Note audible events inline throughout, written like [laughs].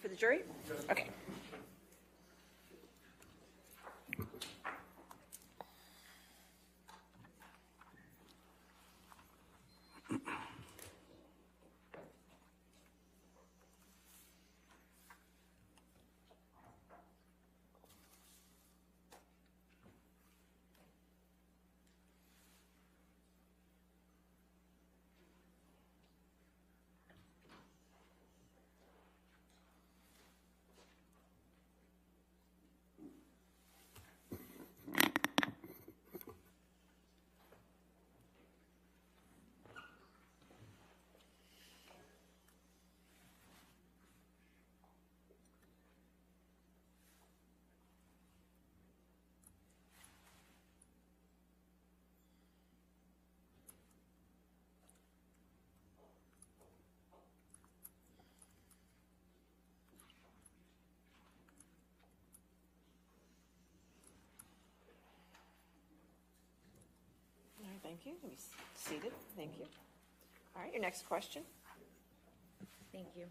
For the jury? Okay. Thank you. You Be seated. Thank you. All right, your next question? Thank you.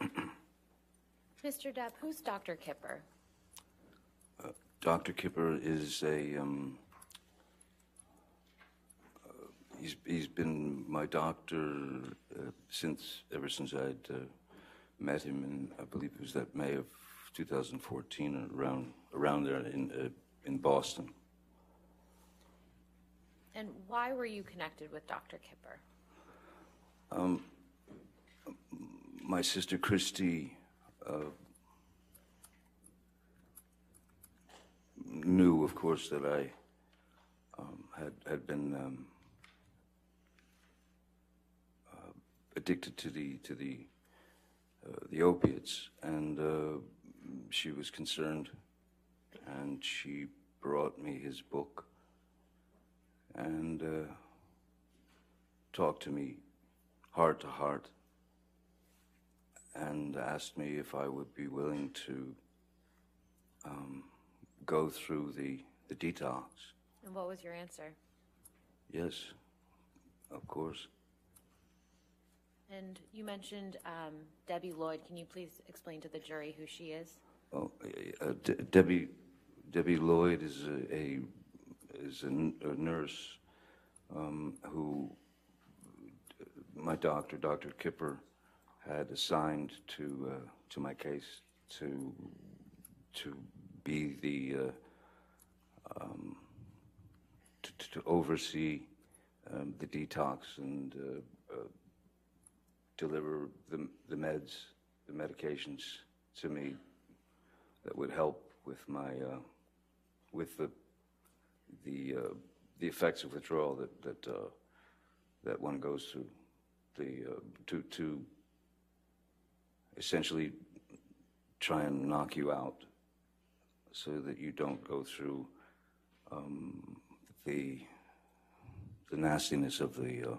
[clears throat] Mr. Depp, who's Dr. Kipper? Dr. Kipper is a, um, uh, he's, he's been my doctor uh, since, ever since I'd uh, met him and I believe it was that May of 2014, around, around there in, uh, in Boston. And why were you connected with Dr. Kipper? My sister Christi uh, knew, of course, that I um, had had been um, uh, addicted to the to the uh, the opiates, and uh, she was concerned, and she brought me his book and uh, talked to me heart to heart and asked me if I would be willing to um, go through the, the detox. And what was your answer? Yes, of course. And you mentioned um, Debbie Lloyd. Can you please explain to the jury who she is? Oh, uh, De- Debbie Debbie Lloyd is a, a is a nurse um, who my doctor, Dr. Kipper, had assigned to uh, to my case to to be the uh, um, to, to oversee um, the detox and uh, uh, deliver the the meds, the medications to me that would help with my uh, with the the uh, the effects of withdrawal that that uh, that one goes through the uh, to to essentially try and knock you out so that you don't go through um, the the nastiness of the uh,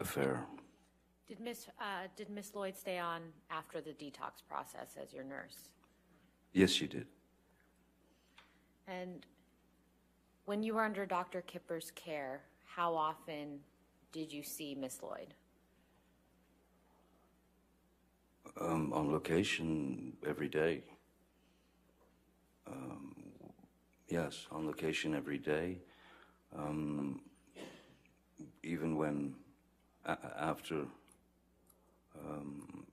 affair. Did Miss uh, did Miss Lloyd stay on after the detox process as your nurse? Yes, she did. And when you were under Dr. Kipper's care, how often did you see Miss Lloyd? Um, on location every day. Um, yes, on location every day. Um, even when after um,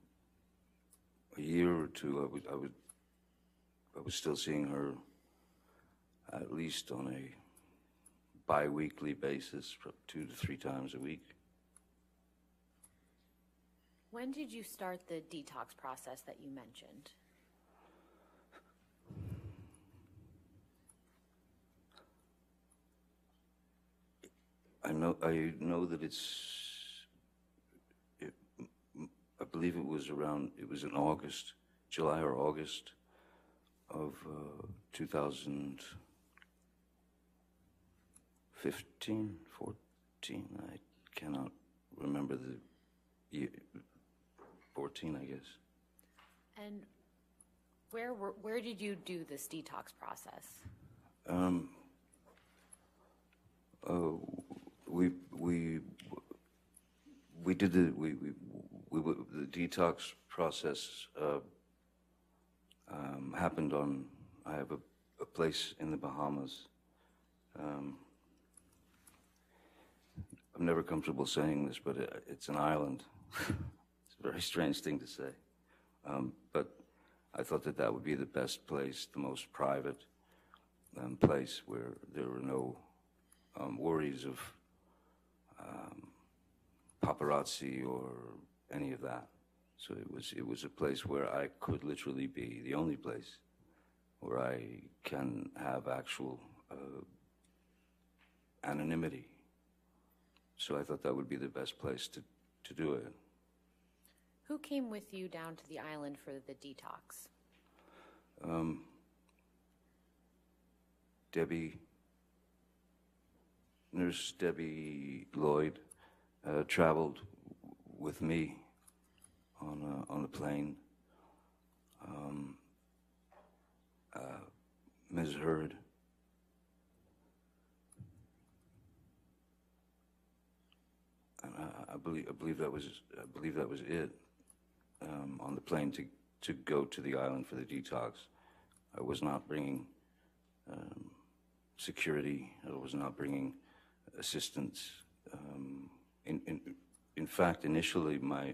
a year or two, I would, I would, I was still seeing her at least on a bi-weekly basis, two to three times a week. When did you start the detox process that you mentioned? I know, I know that it's, it, I believe it was around, it was in August, July or August of uh, 2015, 14, I cannot remember the year, 14, I guess. And where were, where did you do this detox process? Um, uh, we we we did the we we, we the detox process uh, um, happened on, I have a, a place in the Bahamas. Um, I'm never comfortable saying this, but it, it's an island. [laughs] it's a very strange thing to say. Um, but I thought that that would be the best place, the most private um, place where there were no um, worries of um, paparazzi or any of that. So it was it was a place where I could literally be the only place where I can have actual uh, anonymity. So I thought that would be the best place to, to do it. Who came with you down to the island for the detox? Um, Debbie, Nurse Debbie Lloyd, uh, traveled with me on a, on a plane. Um, uh, Ms. Heard. And I, believe I believe that was I believe that was it um, on the plane to to go to the island for the detox. I was not bringing um, security. I was not bringing assistance. Um, in, in, in fact, initially, my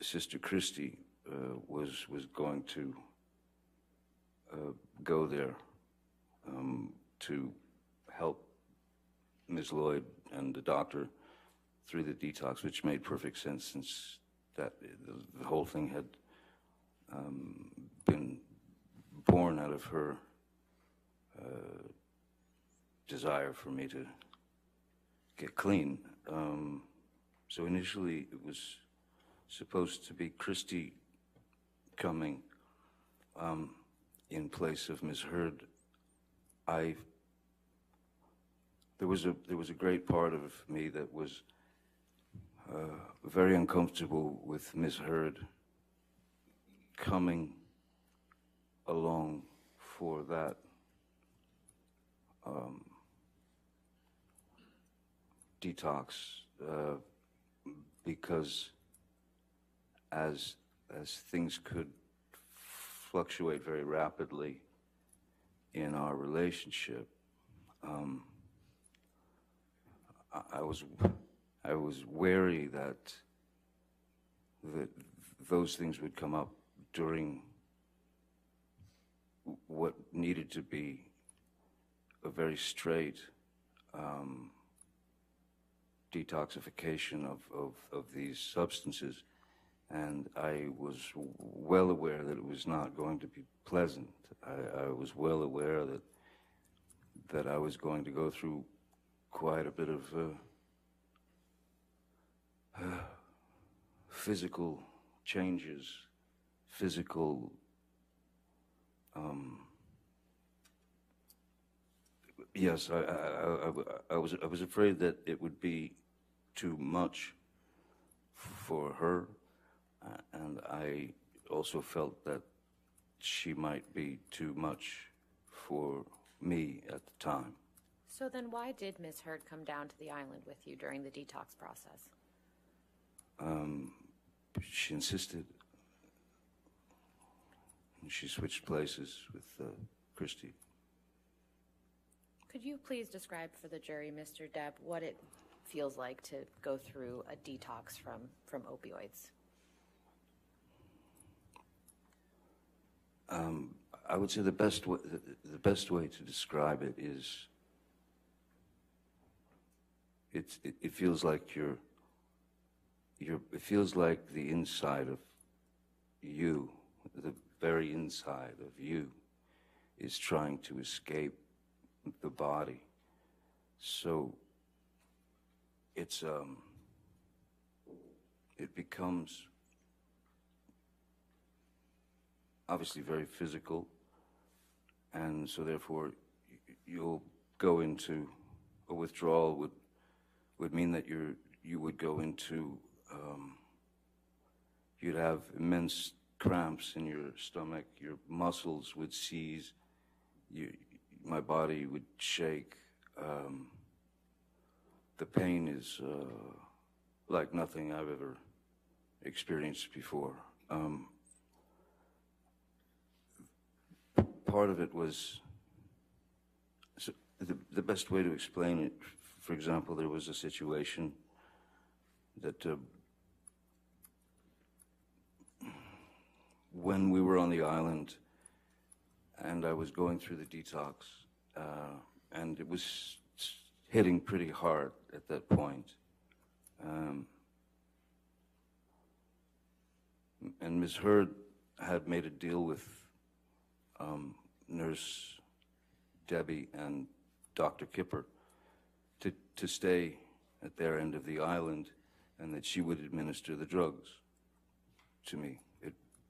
sister Christi uh, was was going to uh, go there um, to help Ms. Lloyd and the doctor through the detox, which made perfect sense since that the, the whole thing had um, been born out of her uh, desire for me to get clean. Um, so initially, it was supposed to be Christi coming um, in place of Ms. Heard. I there was a there was a great part of me that was very uncomfortable with Ms. Heard coming along for that um, detox uh, because as as things could fluctuate very rapidly in our relationship, um, I, I was I was wary that that those things would come up during what needed to be a very straight um, detoxification of, of, of these substances. And I was well aware that it was not going to be pleasant. I, I was well aware that that I was going to go through quite a bit of uh, uh, physical changes, physical um, yes, I, I, I, I was I was afraid that it would be too much for her, and I also felt that she might be too much for me at the time. So then, why did Miss Heard come down to the island with you during the detox process? Um, she insisted. She switched places with uh, Christi. Could you please describe for the jury, Mr. Depp, what it feels like to go through a detox from, from opioids? Um, I would say the best way, the, best way to describe it is it's, it, it feels like you're, you're, it feels like the inside of you, the very inside of you, is trying to escape the body. So it's um, it becomes obviously very physical, and so therefore you'll go into a withdrawal would would mean that you're you would go into um, you'd have immense cramps in your stomach, your muscles would seize, you, my body would shake. Um, the pain is uh, like nothing I've ever experienced before. Um, part of it was so the, the best way to explain it. For example, there was a situation that uh, when we were on the island and I was going through the detox, uh, and it was hitting pretty hard at that point. Um, and Ms. Heard had made a deal with um, Nurse Debbie and Dr. Kipper to, to stay at their end of the island and that she would administer the drugs to me,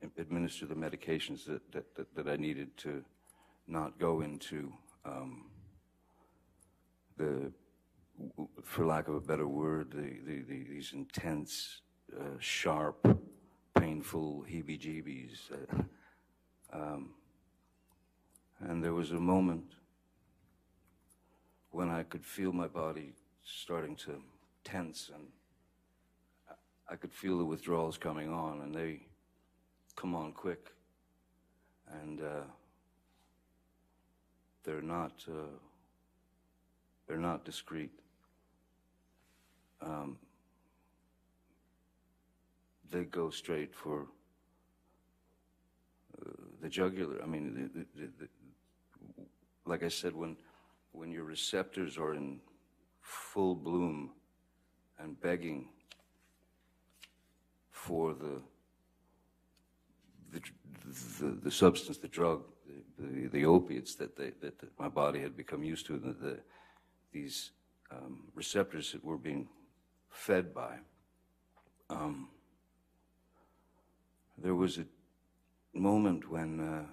administer the medications that, that, that, that I needed to not go into um, the, for lack of a better word, the, the, the, these intense, uh, sharp, painful heebie-jeebies. Uh, um, and there was a moment when I could feel my body starting to tense and I- I could feel the withdrawals coming on and they come on quick. And uh, they're not uh, they're not discreet. Um, they go straight for uh, the jugular. I mean, the, the, the, like I said, when when your receptors are in full bloom and begging for the the, the, the substance, the drug, the, the, opiates that, they, that, that my body had become used to, the, the, these um, receptors that were being fed by. Um, there was a moment when uh,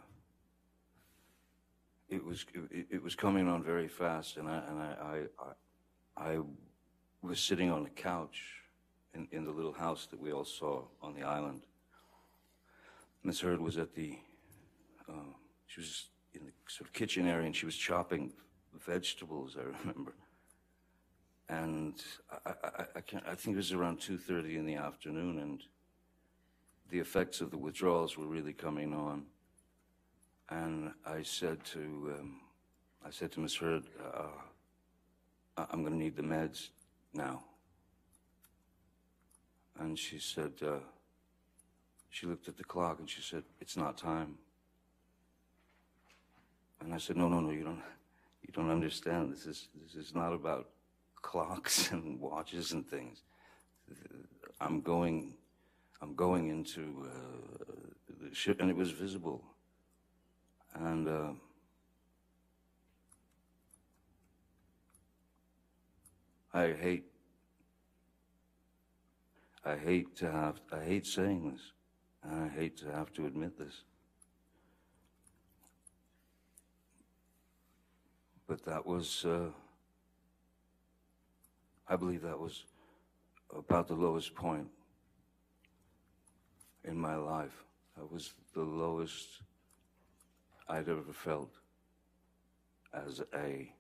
it was it, it was coming on very fast, and I and I I, I, I was sitting on the couch in, in the little house that we all saw on the island. Miss Heard was at the uh, she was in the sort of kitchen area, and she was chopping vegetables. I remember, and I I, I, can't, I think it was around two thirty in the afternoon, and the effects of the withdrawals were really coming on. And I said to, um, I said to Miss Heard, uh, I'm going to need the meds now. And she said, uh, she looked at the clock and she said, it's not time. And I said, no, no, no, you don't, you don't understand. This is, this is not about clocks [laughs] and watches and things. I'm going, I'm going into uh, the ship, and it was visible. And uh, I hate, I hate to have, I hate saying this, I hate to have to admit this. But that was, uh, I believe that was about the lowest point in my life. That was the lowest I'd ever felt as a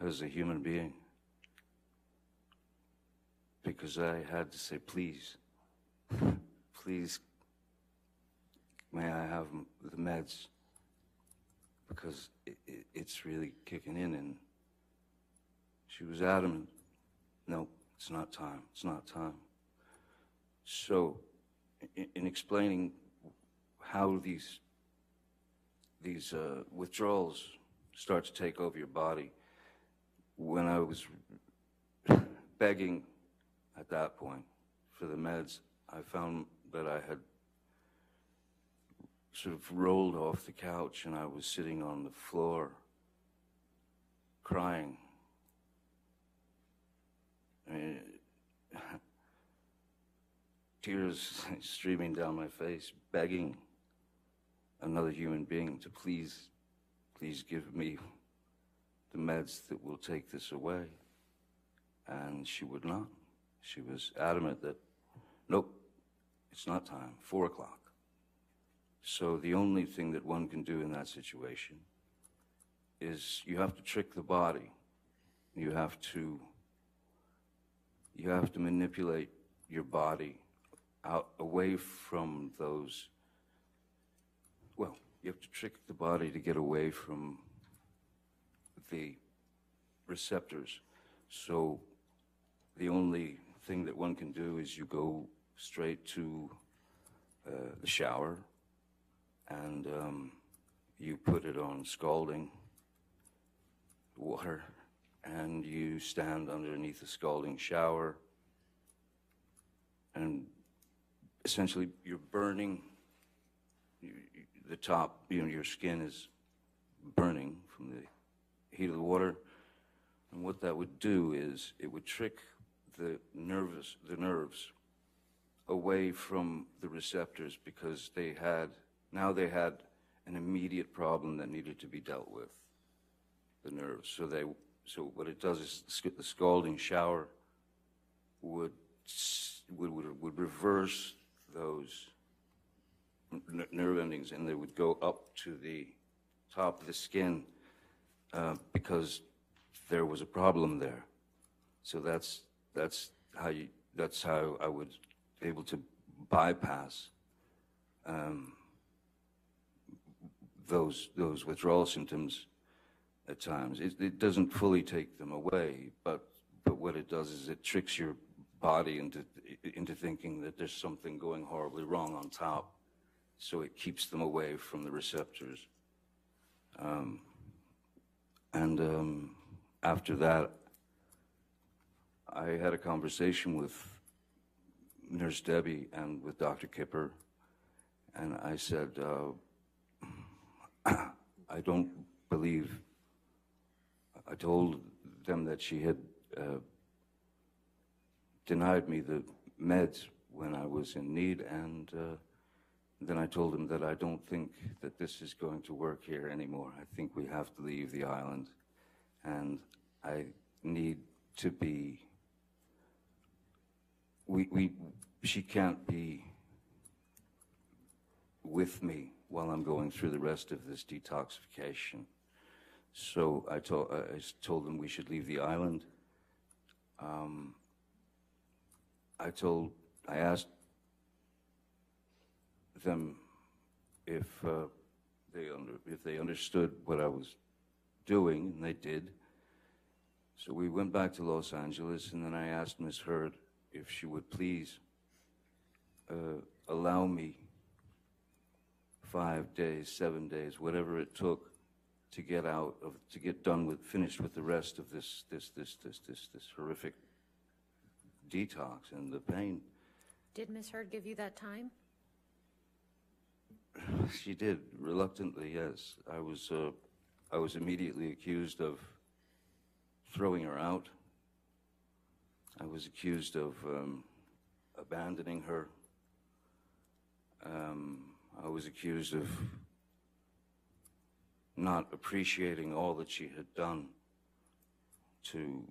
as a human being because I had to say please please may I have the meds because it, it, it's really kicking in and she was adamant no it's not time it's not time so in, in explaining how these these uh, withdrawals start to take over your body. When I was begging at that point for the meds, I found that I had sort of rolled off the couch and I was sitting on the floor crying. I mean, [laughs] tears [laughs] streaming down my face, begging another human being to please, please give me the meds that will take this away. And she would not. She was adamant that, nope, it's not time, four o'clock. So the only thing that one can do in that situation is you have to trick the body. You have to you have to manipulate your body out away from those. Well, you have to trick the body to get away from the receptors. So the only thing that one can do is you go straight to uh, the shower and um, you put it on scalding water and you stand underneath the scalding shower and essentially you're burning the top you know your skin is burning from the heat of the water. And what that would do is it would trick the nervous the nerves away from the receptors because they had now they had an immediate problem that needed to be dealt with the nerves. So they so what it does is the scalding shower would would would, would reverse those nerve endings and they would go up to the top of the skin uh, because there was a problem there. So that's that's how you that's how I was able to bypass um, those those withdrawal symptoms at times. It, it doesn't fully take them away, but but what it does is it tricks your body into into thinking that there's something going horribly wrong on top, so it keeps them away from the receptors. Um, and um, after that, I had a conversation with Nurse Debbie and with Dr. Kipper, and I said, uh, [clears throat] I don't believe. I told them that she had uh, denied me the meds when I was in need, and uh, then I told them that I don't think that this is going to work here anymore. I think we have to leave the island, and I need to be. We, we, she can't be with me while I'm going through the rest of this detoxification. So I told, I told them we should leave the island. Um, I told, I asked them if uh, they under, if they understood what I was doing, and they did. So we went back to Los Angeles, and then I asked Miss Heard if she would please uh, allow me five days, seven days, whatever it took to get out of, to get done with, finished with the rest of this, this, this, this, this, this horrific detox and the pain. Did Miss Heard give you that time? [sighs] She did reluctantly, yes. I was, uh, I was immediately accused of throwing her out. I was accused of um, abandoning her. Um, I was accused of not appreciating all that she had done to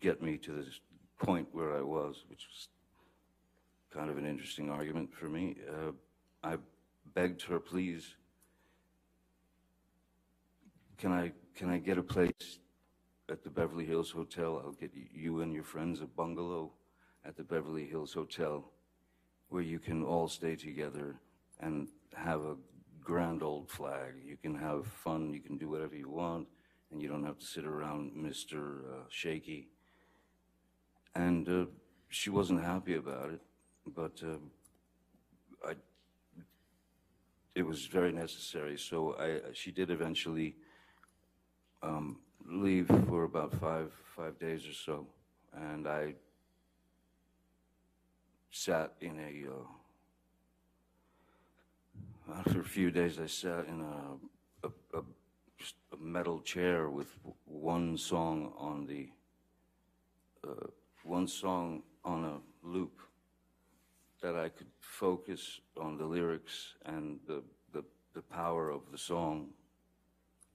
get me to this point where I was, which was kind of an interesting argument for me. Uh, I begged her, please, can I can I get a place at the Beverly Hills Hotel? I'll get you and your friends a bungalow at the Beverly Hills Hotel where you can all stay together and have a grand old flag. You can have fun, you can do whatever you want, and you don't have to sit around Mr. Uh, Shaky. And uh, she wasn't happy about it, but uh, I, it was very necessary. So I, she did eventually um, leave for about five five days or so, and I sat in a. Uh, after a few days, I sat in a, a, a, a metal chair with one song on the uh, one song on a loop that I could focus on the lyrics and the the, the power of the song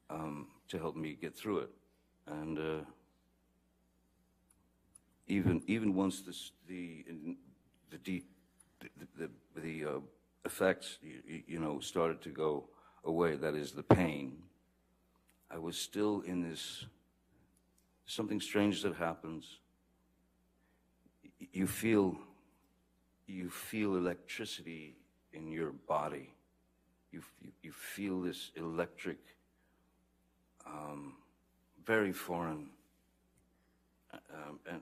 um, to help me get through it, and uh, even even once this, the the deep the the, the uh, effects you, you know started to go away, that is the pain. I was still in this something strange that happens. you feel you feel electricity in your body. You, you, you feel this electric, um, very foreign, um, and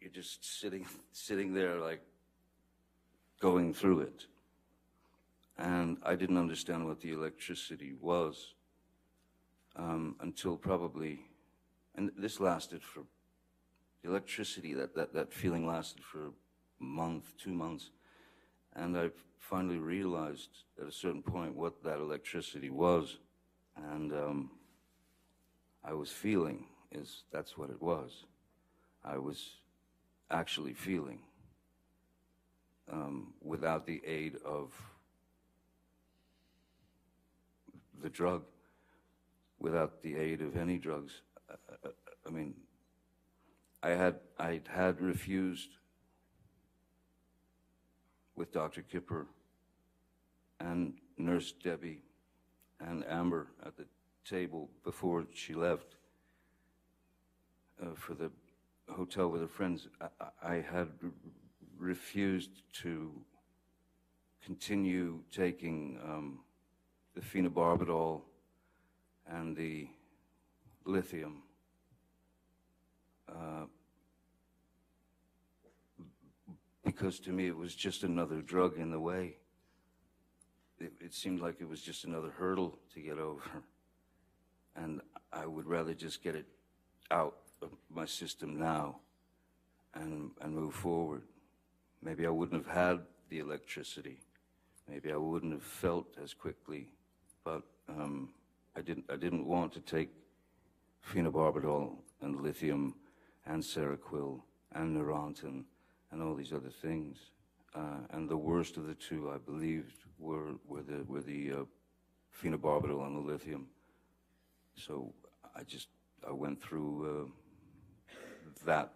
you're just sitting [laughs] sitting there like going through it. And I didn't understand what the electricity was um, until probably, and this lasted for the electricity, that, that, that feeling lasted for a month, two months. And I finally realized at a certain point what that electricity was. And um, I was feeling is that's what it was. I was actually feeling um, without the aid of the drug, without the aid of any drugs. I, I, I mean, I had I had refused with Dr. Kipper and Nurse Debbie and Amber at the table before she left uh, for the hotel with her friends. I, I had refused to continue taking um, the phenobarbital and the lithium. Uh, because to me it was just another drug in the way. It, it seemed like it was just another hurdle to get over. And I would rather just get it out of my system now and, and move forward. Maybe I wouldn't have had the electricity. Maybe I wouldn't have felt as quickly. But um, I, didn't, I didn't want to take phenobarbital and lithium and Seroquel and Neurontin and all these other things. Uh, and the worst of the two, I believed, were, were the, were the uh, phenobarbital and the lithium. So I just, I went through uh, that.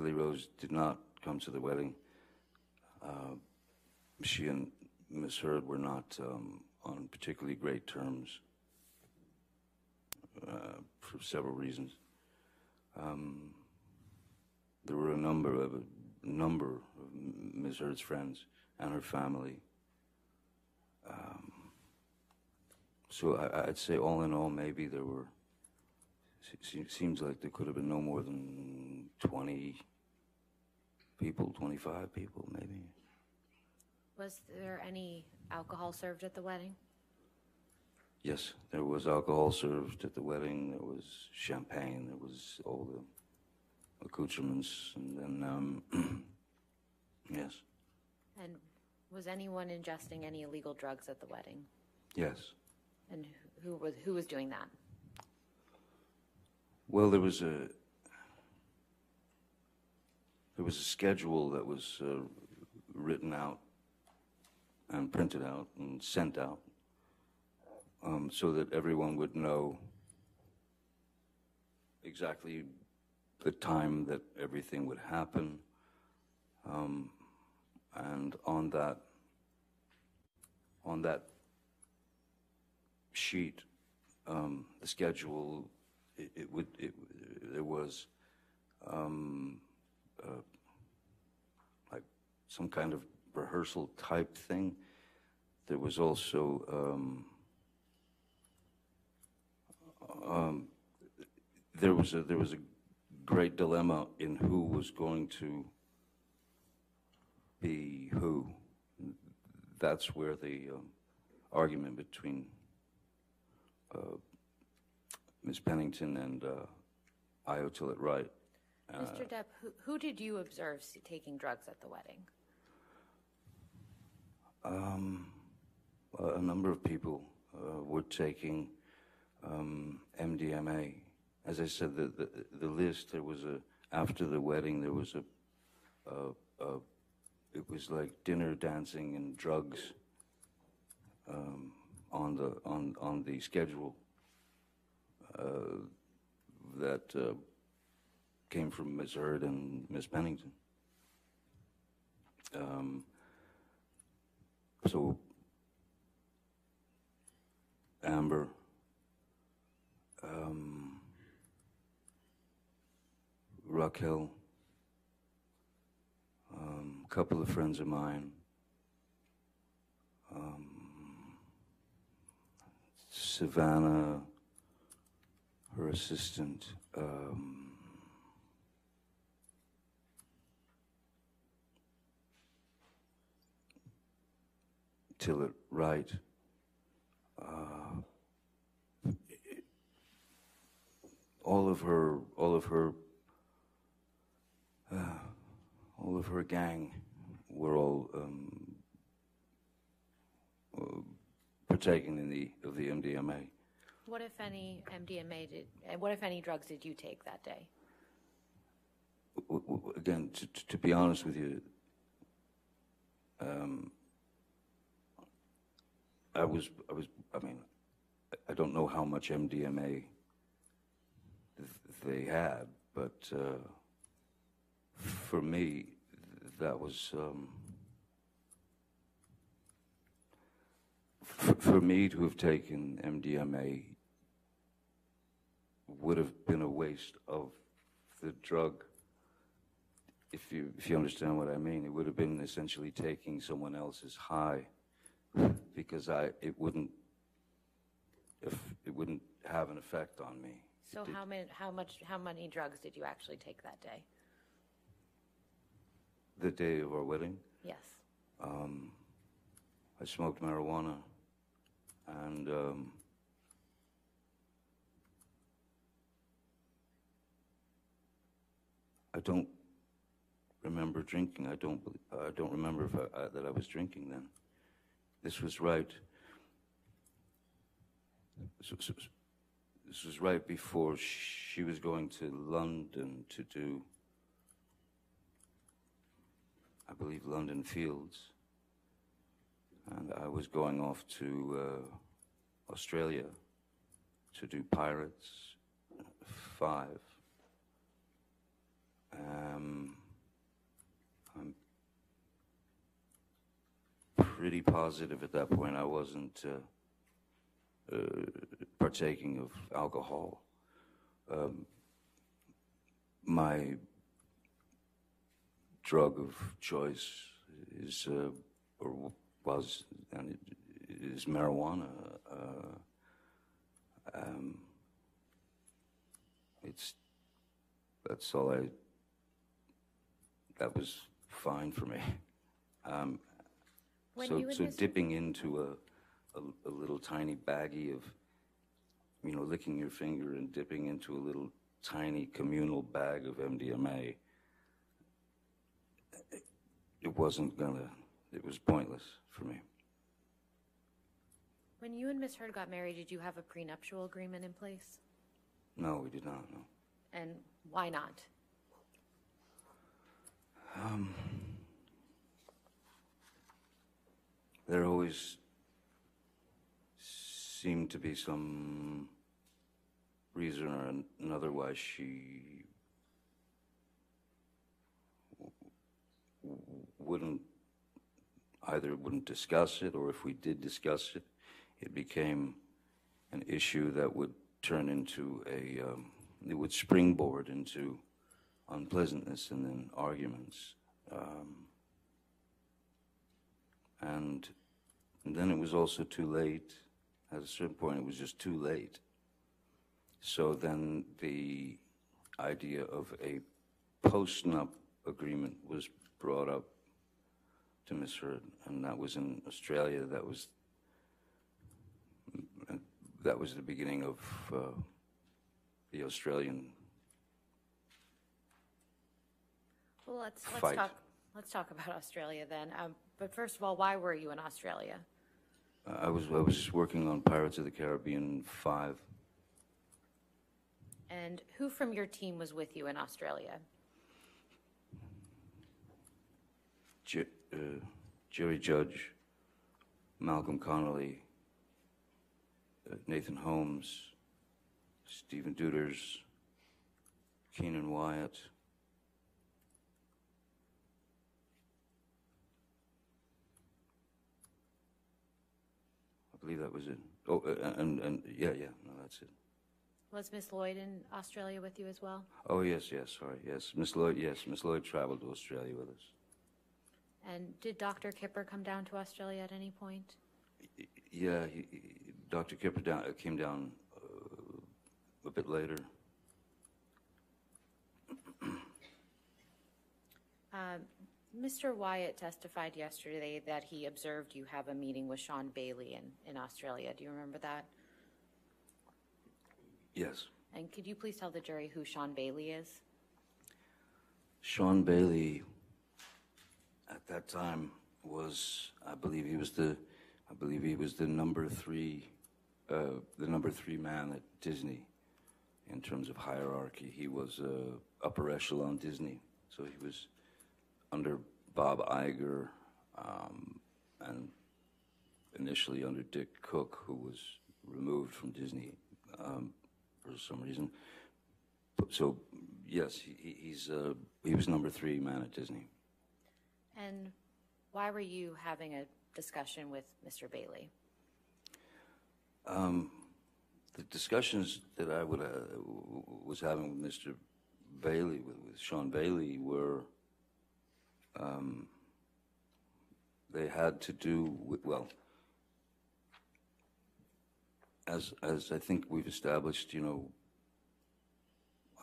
Lily Rose did not come to the wedding. she and Miss Heard were not um, on particularly great terms uh, for several reasons. Um, there were a number of a number of Ms. Heard's friends and her family. Um, so I, I'd say, all in all, maybe there were. se- Seems like there could have been no more than twenty people, twenty-five people, maybe. Was there any alcohol served at the wedding? Yes, there was alcohol served at the wedding. There was champagne. There was all the accoutrements, and then um, [clears throat] yes, And was anyone ingesting any illegal drugs at the wedding? yes. And who was, who was doing that? Well, there was a there was a schedule that was uh, written out and printed out and sent out, um, so that everyone would know exactly the time that everything would happen. Um, and on that on that sheet, um, the schedule, it, it would, it, there was, um, uh, some kind of rehearsal type thing. There was also, um, um, there was a, there was a great dilemma in who was going to be who. That's where the um, argument between uh, Ms. Pennington and uh, Io Tillett Wright. Mr. Depp, who, who did you observe taking drugs at the wedding? Um, a number of people uh, were taking um, MDMA. As I said, the, the, the list, there was a, after the wedding, there was a, a, a it was like dinner, dancing, and drugs um, on, the, on, on the schedule uh, that uh, came from Ms. Heard and Ms. Pennington. Um, so, Amber, um, Raquel, um, a couple of friends of mine, um, Savannah, her assistant, um, Tillett Wright. Uh, all of her, all of her, uh, all of her gang were all um, uh, partaking in the of the MDMA. What if any MDMA did, and what if any drugs did you take that day? W- w- Again, to, to- to be honest with you, um, I was, I was, I mean, I- don't know how much MDMA th- they had, but uh, for me, that was, um, for me to have taken MDMA would have been a waste of the drug. If you if you understand what I mean, it would have been essentially taking someone else's high, because I it wouldn't if it wouldn't have an effect on me. So how many, how much, how many drugs did you actually take that day? the day of our wedding, Yes. um, I smoked marijuana, and um, I don't remember drinking. I don't. bel- I don't remember if I, I, that I was drinking then. This was right. This was, right before she was going to London to do, I believe, London Fields. And I was going off to uh, Australia to do Pirates 5. Um, I'm pretty positive at that point I wasn't uh, uh, partaking of alcohol. Um, my drug of choice is, uh, or was, and is marijuana. Uh, um, it's that's all I. That was fine for me. [laughs] Um, When so, so dipping into a, a, a little tiny baggie of, you know, licking your finger and dipping into a little tiny communal bag of MDMA, it, it wasn't gonna, it was pointless for me. When you and Miss Heard got married, did you have a prenuptial agreement in place? No, we did not, no. And why not? Um, There always seemed to be some reason or an- another why she wouldn't either wouldn't discuss it or if we did discuss it, it became an issue that would turn into a um, it would springboard into unpleasantness and then arguments. Um, and, and then it was also too late. At a certain point, it was just too late. So then the idea of a post-nup agreement was brought up to Miss Heard, and that was in Australia. That was that was the beginning of uh, the Australian. Well, let's, let's Fight. talk, let's talk about Australia then. Um, but first of all, why were you in Australia? I was I was working on Pirates of the Caribbean five. And who from your team was with you in Australia? J- uh, Jerry Judge, Malcolm Connolly, uh, Nathan Holmes, Stephen Deuters, Keenan Wyatt. I believe that was it. Oh, uh, and, and yeah, yeah, no, that's it. Was Miss Lloyd in Australia with you as well? Oh, yes, yes, sorry, yes. Miss Lloyd, yes, Miss Lloyd traveled to Australia with us. And did Dr. Kipper come down to Australia at any point? Yeah, he, he- Dr. Kipper down, uh, came down uh, a bit later. Um, Mr. Wyatt testified yesterday that he observed you have a meeting with Sean Bailey in, in Australia. Do you remember that? Yes. And could you please tell the jury who Sean Bailey is? Sean Bailey, at that time, was, I believe he was the, I believe he was the number three, uh, the number three man at Disney in terms of hierarchy. He was uh, upper echelon Disney, so he was under Bob Iger um, and initially under Dick Cook, who was removed from Disney um, for some reason. So yes, he, he- he's uh, he was number three man at Disney. And why were you having a discussion with Mr. Bailey? The discussions that I would, uh, was having with Mr. Bailey, with, with Sean Bailey, were um, they had to do with well, as as I think we've established, you know,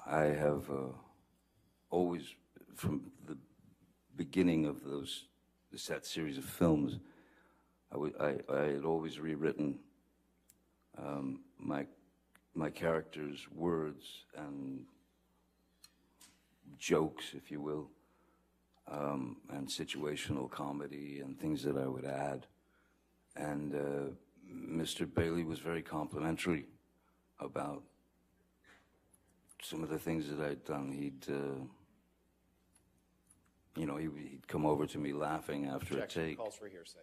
I have uh, always from the beginning of those that series of films, I, I had always rewritten um, my my character's words and jokes, if you will, um, and situational comedy and things that I would add. And uh, Mr. Bailey was very complimentary about some of the things that I'd done. He'd, uh, you know, he, he'd come over to me laughing after a take. calls for hearsay.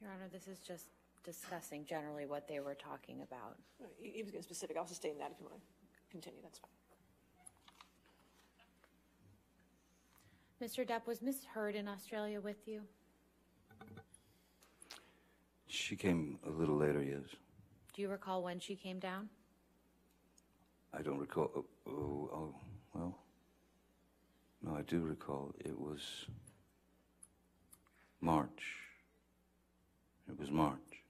Your Honor, this is just discussing generally what they were talking about. He he was getting specific. I'll sustain that if you want to continue, that's fine. Mr. Depp, was Miss Heard in Australia with you? She came a little later, yes. Do you recall when she came down? I don't recall. Oh, oh, oh, well. No, I do recall. It was March. It was March.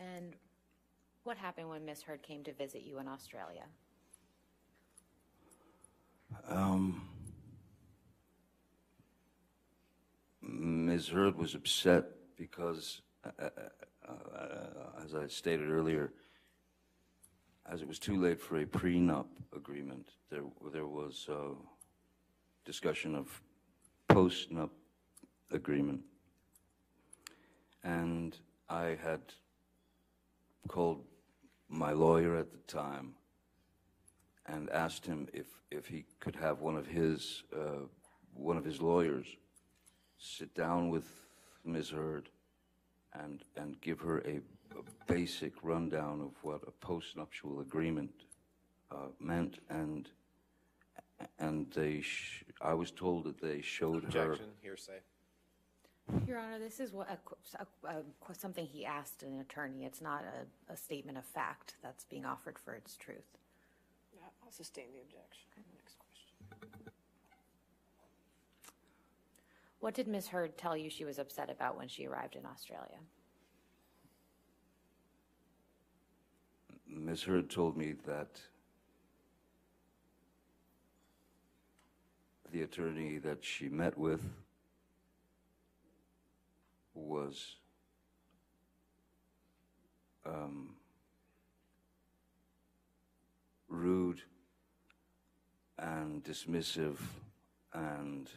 And what happened when Miss Heard came to visit you in Australia? Um, Ms. Heard was upset because, uh, uh, uh, as I stated earlier, as it was too late for a prenup agreement, there there was uh, discussion of post-nup agreement, and I had called my lawyer at the time and asked him if, if he could have one of his uh, one of his lawyers sit down with Ms. Heard and and give her a, a basic rundown of what a postnuptial agreement uh, meant and and they sh- I was told that they showed her Objection, hearsay. Your Honor, this is what, a a- a something he asked an attorney. It's not a, a statement of fact that's being offered for its truth. Yeah, I'll sustain the objection. Next question. What did Miss Heard tell you she was upset about when she arrived in Australia? Ms. Heard told me that the attorney that she met with was um, rude and dismissive, and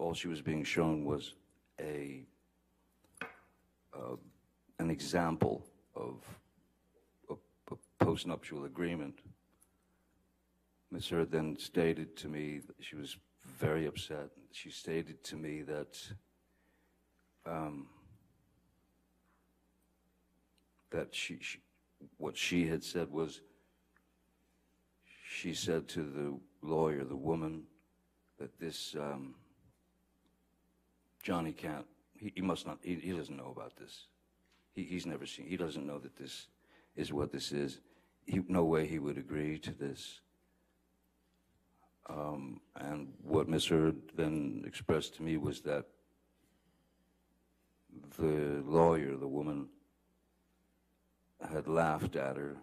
all she was being shown was a uh, an example of a, a postnuptial agreement. Ms. Heard then stated to me she was very upset. She stated to me that um, that she, she what she had said was she said to the lawyer, the woman, that this um, Johnny can't. He, he must not. He, he doesn't know about this. He, he's never seen. He doesn't know that this is what this is. He, no way he would agree to this. Um, and what Miss Heard then expressed to me was that the lawyer, the woman, had laughed at her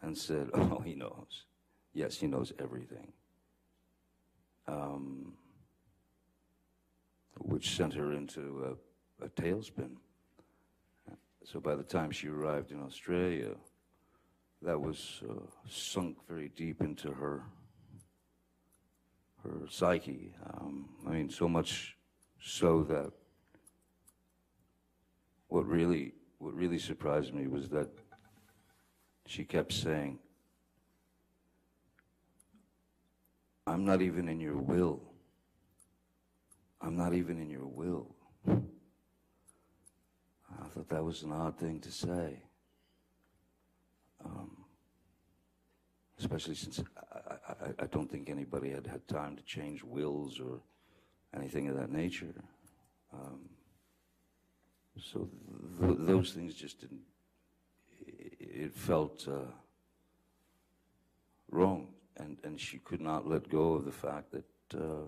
and said, [laughs] "Oh, he knows. Yes, he knows everything." Um, which sent her into a, a tailspin. So by the time she arrived in Australia, that was uh, sunk very deep into her her psyche. Um, I mean, so much so that what really what really surprised me was that she kept saying, "I'm not even in your will. I'm not even in your will." I thought that was an odd thing to say. Um, especially since I, I, I don't think anybody had had time to change wills or anything of that nature. Um, so th- those things just didn't. It, it felt uh, wrong, and and she could not let go of the fact that uh,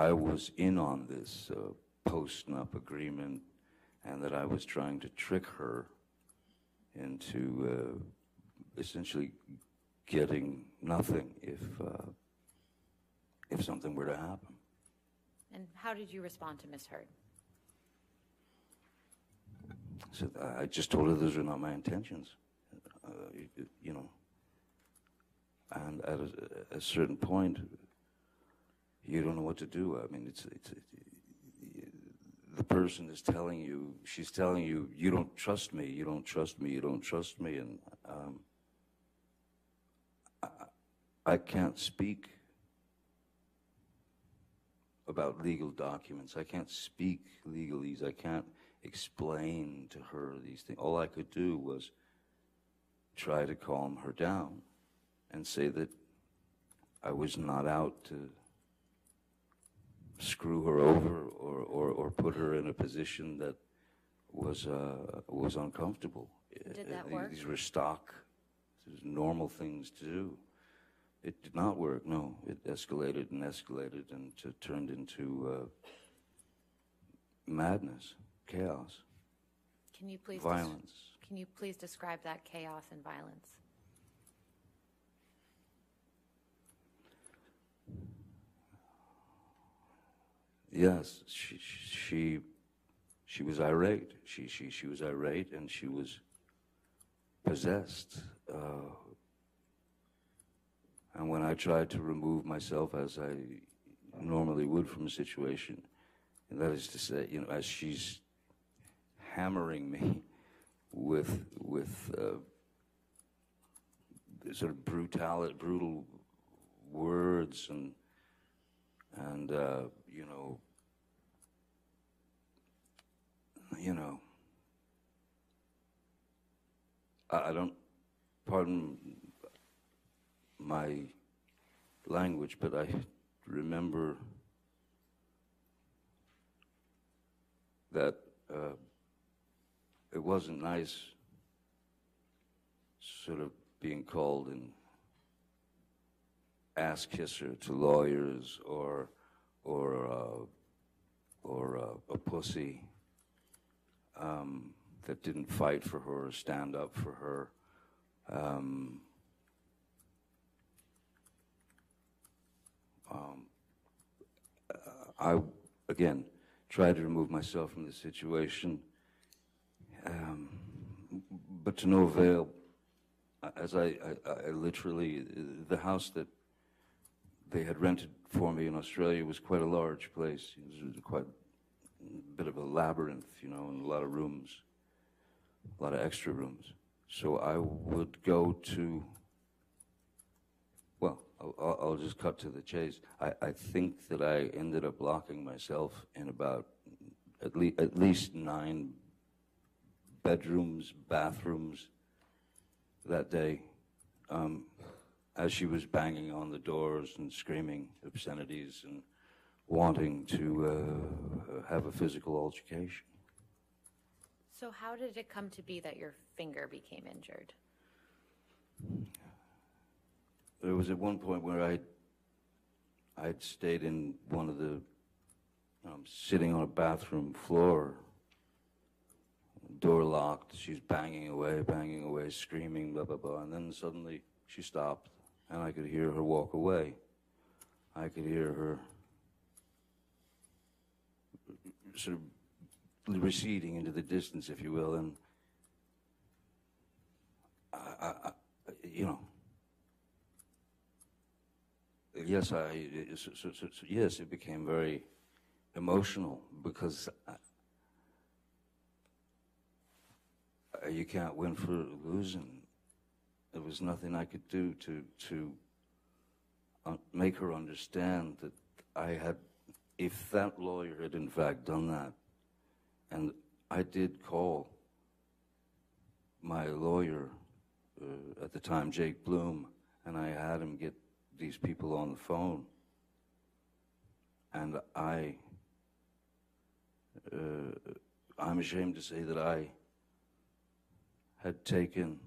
I was in on this uh, post-nup agreement, and that I was trying to trick her into uh, essentially getting nothing if uh, if something were to happen. And how did you respond to Miss Heard? So I just told her those were not my intentions, uh, you, you know. And at a, a, certain point, you don't know what to do. I mean, it's, it's it, the person is telling you, she's telling you, you don't trust me, you don't trust me, you don't trust me, and um, I, I can't speak about legal documents. I can't speak legalese. I can't explain to her these things. All I could do was try to calm her down and say that I was not out to screw her over or, or, or put her in a position that was, uh, was uncomfortable. Did that Uh, work? These were stock, these normal things to do. It did not work, no. It escalated and escalated and t- turned into uh, madness, chaos, Can you please? des- violence. Can you please describe that chaos and violence? Yes, she she she was irate. She she she was irate, and she was possessed. Uh, and when I tried to remove myself, as I normally would from a situation, and that is to say, you know, as she's hammering me with with uh, sort of brutality, brutal words and and uh, you know, you know, I, don't pardon my language, but I remember that uh, it wasn't nice, sort of being called and ass kisser to lawyers or or uh, or uh, a pussy um, that didn't fight for her or stand up for her. Um, um, I again tried to remove myself from the situation, um, but to no avail. As I, I, I literally, the house that they had rented for me in Australia was quite a large place. It was quite bit of a labyrinth, you know, and a lot of rooms, a lot of extra rooms. So I would go to, well, I'll, I'll- I'll just cut to the chase. I, I think that I ended up locking myself in about at, le- at least nine bedrooms, bathrooms that day um, as she was banging on the doors and screaming obscenities and wanting to uh, have a physical altercation. So how did it come to be that your finger became injured? There was at one point where I'd, I'd stayed in one of the, um, sitting on a bathroom floor, door locked. She's banging away, banging away, screaming, blah, blah, blah. And then suddenly she stopped, and I could hear her walk away. I could hear her sort of receding into the distance, if you will. And, I, I, you know, yes, I, so, so, so, yes, it became very emotional because I, you can't win for losing. There was nothing I could do to to uh, make her understand that I had, if that lawyer had in fact done that, and I did call my lawyer uh, at the time, Jake Bloom, and I had him get these people on the phone, and I, uh, I'm ashamed to say that I had taken,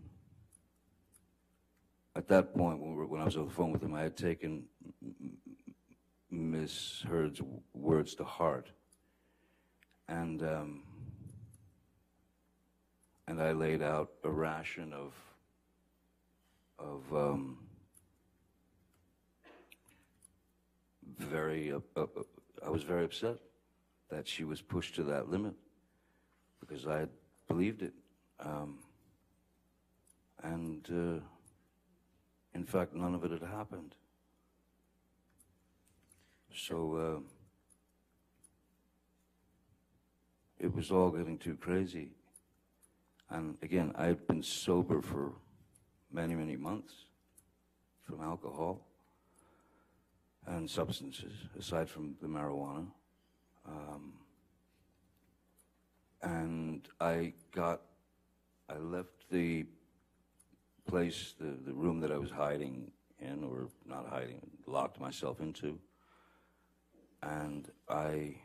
at that point when, when I was on the phone with him, I had taken Miss Heard's words to heart, and um, and I laid out a ration of of um, very. Uh, uh, uh, I was very upset that she was pushed to that limit because I had believed it, um, and uh, in fact, none of it had happened. So uh, it was all getting too crazy. And again, I had been sober for many, many months from alcohol and substances, aside from the marijuana. Um, and I got, I left the place, the, the room that I was hiding in, or not hiding, locked myself into. And I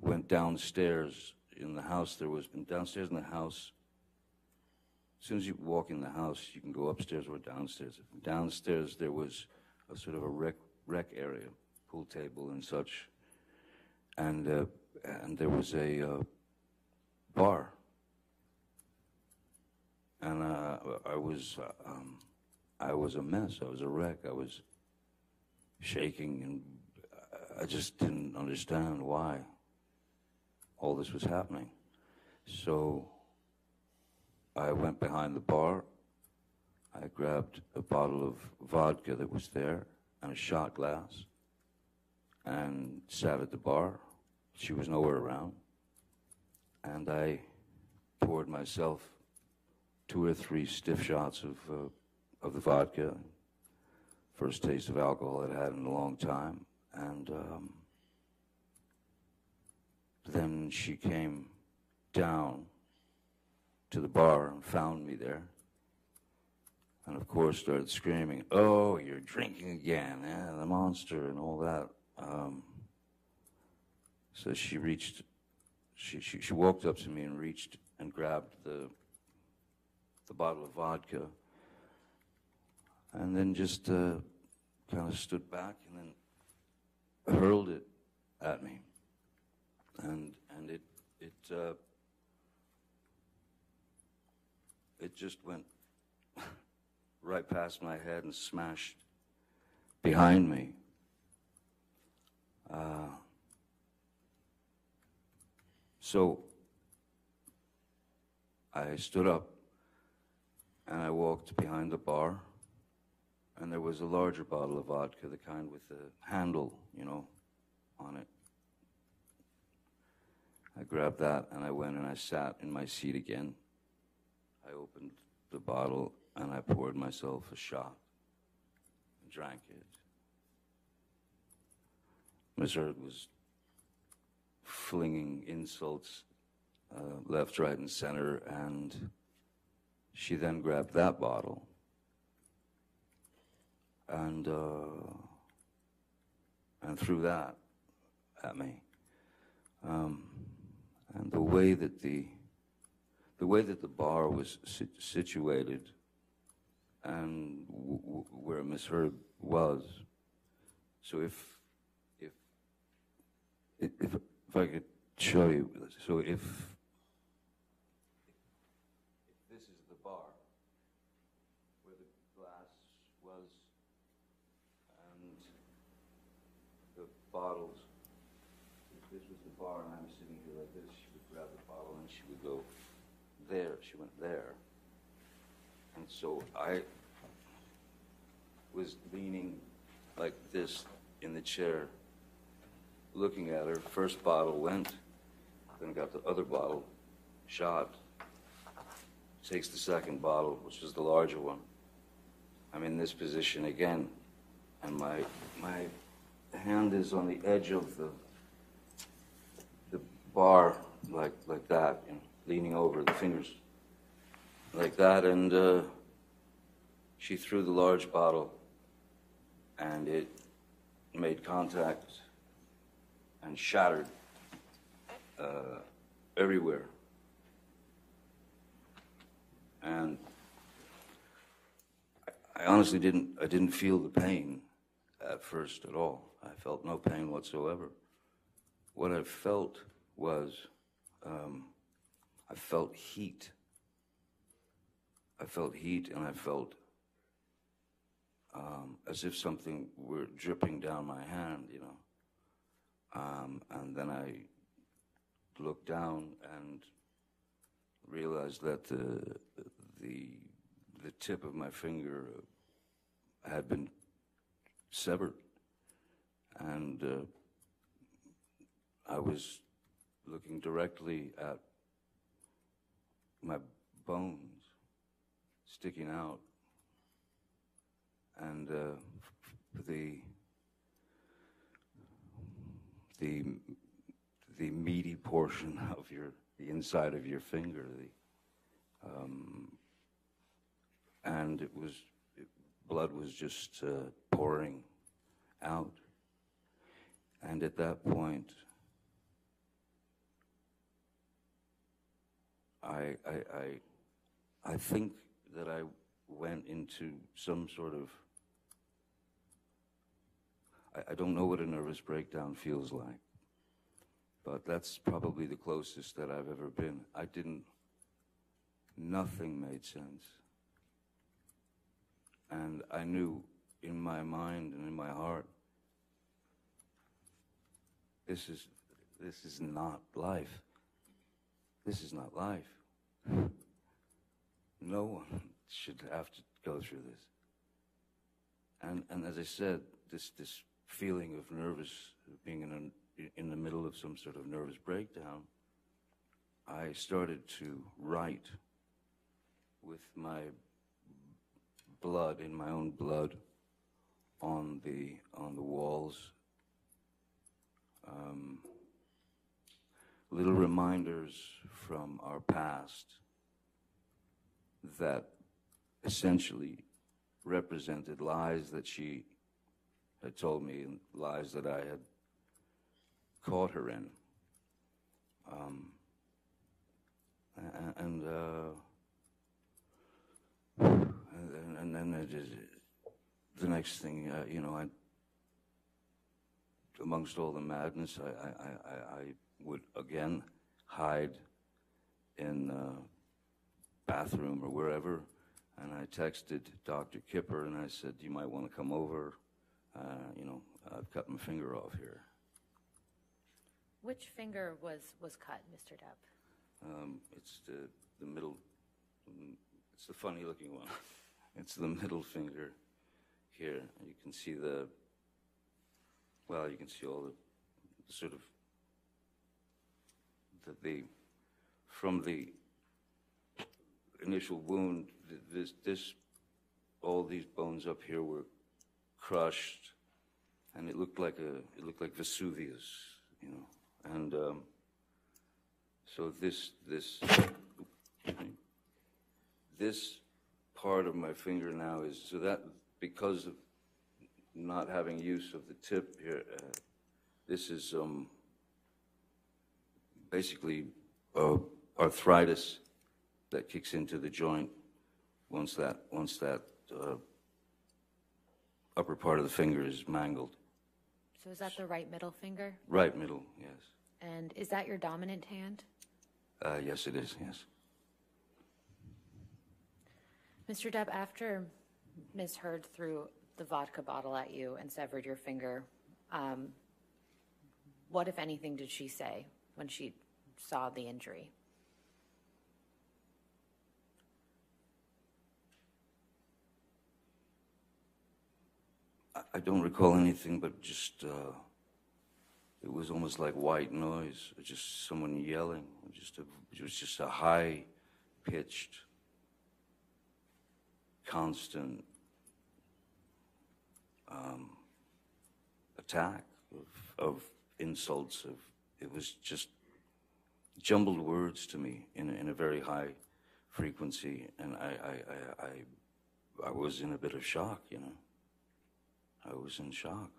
went downstairs in the house. There was downstairs in the house. As soon as you walk in the house, you can go upstairs or downstairs. Downstairs there was a sort of a rec rec area, pool table and such, and uh, and there was a uh, bar. And uh, I was um, I was a mess. I was a wreck. I was shaking, and I just didn't understand why all this was happening. So I went behind the bar. I grabbed a bottle of vodka that was there and a shot glass and sat at the bar. She was nowhere around. And I poured myself two or three stiff shots of, uh, of the vodka. First taste of alcohol I'd had in a long time. And um, then she came down to the bar and found me there. And of course, started screaming, Oh, you're drinking again, yeah, the monster, and all that. Um, so she reached, she, she, she walked up to me and reached and grabbed the, the bottle of vodka and then just uh, kind of stood back and then hurled it at me. And, and it, it, uh, it just went [laughs] right past my head and smashed behind me. Uh, so I stood up and I walked behind the bar, and there was a larger bottle of vodka, the kind with the handle, you know, on it. I grabbed that and I went and I sat in my seat again. I opened the bottle and I poured myself a shot and drank it. Miss was flinging insults uh, left, right, and center, and she then grabbed that bottle and uh, and threw that at me. Um, and the way that the the way that the bar was si- situated and w- w- where Miss Heard was. So if if if if I could show you, so if if this is the bar where the glass was and the bottles, if this was the bar and I'm sitting here like this, she would grab the bottle and she would go there. And so I was leaning like this in the chair, looking at her. First bottle went, then got the other bottle shot. Takes the second bottle, which was the larger one. I'm in this position again, and my my hand is on the edge of the the bar, like like that, you know, leaning over the fingers, like that, and uh, she threw the large bottle, and it made contact and shattered uh, everywhere. And I- honestly didn't, I didn't feel the pain at first at all. I felt no pain whatsoever. What I felt was, um, I felt heat. I felt heat and I felt um, as if something were dripping down my hand, you know. Um, and then I looked down and realized that the the the tip of my finger had been severed, and uh, I was looking directly at my bones sticking out, and uh, the the the meaty portion [laughs] of your the inside of your finger the um, and it was it, blood was just uh, pouring out. And at that point, I, I, I, I think that I went into some sort of, I, I don't know what a nervous breakdown feels like, but that's probably the closest that I've ever been. I didn't, nothing made sense. And I knew in my mind and in my heart, this is, this is not life. This is not life. [laughs] No one should have to go through this. And, and as I said, this, this feeling of nervous, being in, a, in the middle of some sort of nervous breakdown, I started to write with my blood, in my own blood, on the, on the walls. Um, little reminders from our past that essentially represented lies that she had told me and lies that I had caught her in. Um, and, uh, and, and then the next thing, uh, you know, I, amongst all the madness, I, I, I, I would again hide in uh, bathroom or wherever, and I texted Dr. Kipper and I said, "You might want to come over. Uh, you know, I've cut my finger off here." Which finger was, was cut, Mr. Depp? Um, it's the the middle. mm, It's the funny looking one. [laughs] It's the middle finger here. You can see the. Well, you can see all the, the sort of. The, the from the initial wound, th- this this all these bones up here were crushed, and it looked like a it looked like Vesuvius, you know, and. Um, so this, this, this part of my finger now is, so that, because of not having use of the tip here, uh, this is, um, basically, uh, arthritis that kicks into the joint once that, once that, uh, upper part of the finger is mangled. So is that the right middle finger? Right middle, yes. And is that your dominant hand? Uh, yes, it is, yes. Mr. Depp, after Ms. Heard threw the vodka bottle at you and severed your finger, um, what, if anything, did she say when she saw the injury? I- don't recall anything, but just uh, it was almost like white noise, just someone yelling. Just a, it was just a high pitched, constant um, attack of, of insults. Of it was just jumbled words to me in a, in a very high frequency, and I I, I I I was in a bit of shock, you know. I was in shock.